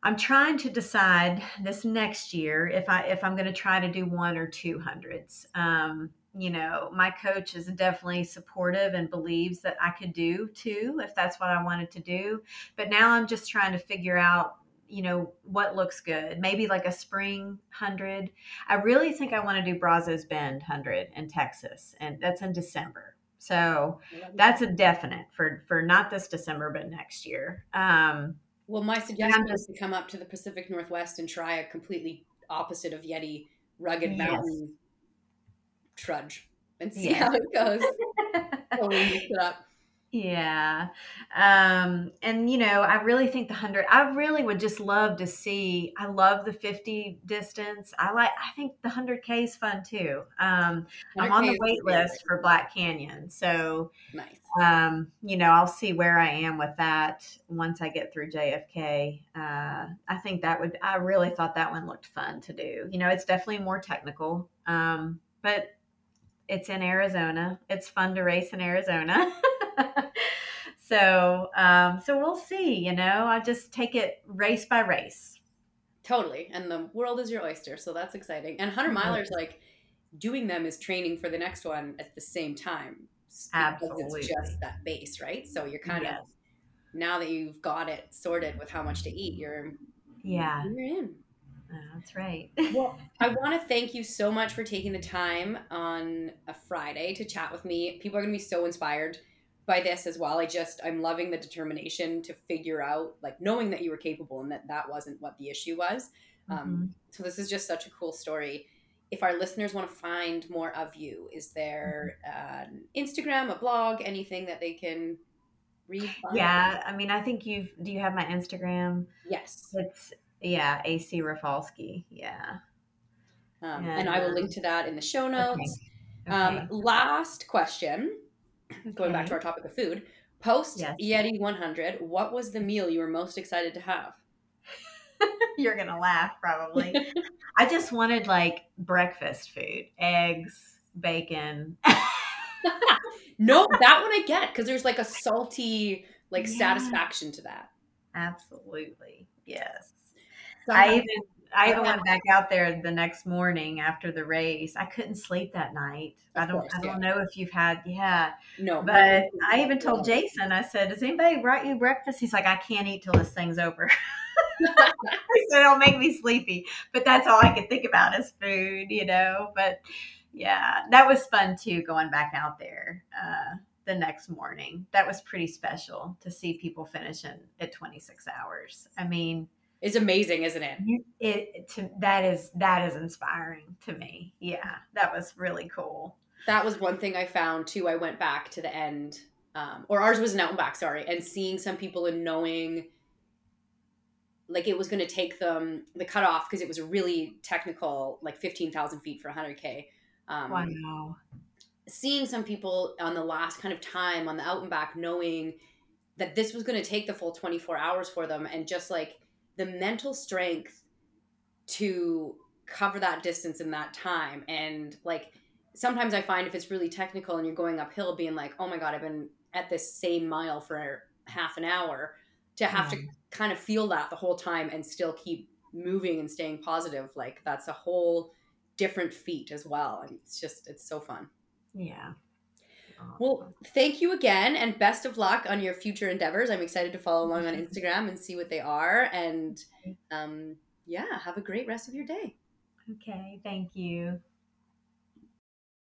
A: I'm trying to decide this next year if I if I'm going to try to do one or two hundreds. Um, you know, my coach is definitely supportive and believes that I could do two if that's what I wanted to do. But now I'm just trying to figure out you know what looks good maybe like a spring 100 i really think i want to do brazos bend 100 in texas and that's in december. So that's a definite for for not this december but next year. Um
B: well my suggestion is to come up to the pacific northwest and try a completely opposite of yeti rugged yes. mountain trudge and see yes. how it goes. It
A: up yeah. Um, and you know, I really think the 100 I really would just love to see I love the 50 distance. I like I think the 100k is fun too. Um, I'm on the wait list for Black Canyon. So
B: nice.
A: Um, you know, I'll see where I am with that once I get through JFK. Uh, I think that would I really thought that one looked fun to do. You know, it's definitely more technical. Um, but it's in Arizona. It's fun to race in Arizona. so um, so we'll see. You know, I just take it race by race.
B: Totally, and the world is your oyster, so that's exciting. And hundred mm-hmm. milers, like doing them is training for the next one at the same time.
A: Absolutely,
B: it's just that base, right? So you're kind yes. of now that you've got it sorted with how much to eat, you're
A: yeah,
B: you're in.
A: That's right.
B: well, I want to thank you so much for taking the time on a Friday to chat with me. People are going to be so inspired by this as well. I just I'm loving the determination to figure out like knowing that you were capable and that that wasn't what the issue was. Um, mm-hmm. Um, so this is just such a cool story. If our listeners want to find more of you, is there mm-hmm. Instagram, a blog, anything that they can read?
A: Yeah, I mean, I think you've. Do you have my Instagram?
B: Yes,
A: it's yeah, AC Rafalski. Yeah.
B: Um, and, and I will link to that in the show notes. Okay. Okay. Um, last question going back to our topic of food, post yes. Yeti 100, what was the meal you were most excited to have?
A: You're gonna laugh probably. I just wanted like breakfast food, eggs, bacon.
B: no, that one I get because there's like a salty like
A: Yeah.
B: satisfaction to that.
A: Absolutely, yes.
B: So
A: I even I even went back out there the next morning after the race. I couldn't sleep that night. I don't
B: course,
A: I don't know if you've had yeah.
B: no,
A: But I even told Jason, I said, Has anybody brought you breakfast? He's like, I can't eat till this thing's over. Said, It'll make me sleepy. But that's all I could think about is food, you know. But yeah, that was fun too, going back out there uh, the next morning. That was pretty special to see people finishing at 26 hours. I mean,
B: It's amazing, isn't it?
A: it to that is that is inspiring to me. Yeah, that was really cool.
B: That was one thing I found too. I went back to the end, um, or ours was an out and back, sorry, and seeing some people and knowing like it was going to take them the cutoff because it was a really technical, like 15,000 feet for 100K. Um,
A: Wow.
B: seeing some people on the last kind of time on the out and back knowing that this was going to take the full 24 hours for them and just like the mental strength to cover that distance in that time. And like sometimes i find if it's really technical and you're going uphill being like oh my god i've been at this same mile for half an hour to have to kind of feel that the whole time and still keep moving and staying positive like that's a whole different feat as well. And it's just it's so fun.
A: Yeah.
B: Well, thank you again and best of luck on your future endeavors. I'm excited to follow along on Instagram and see what they are. And um, yeah, have a great rest of your day.
A: Okay, thank you.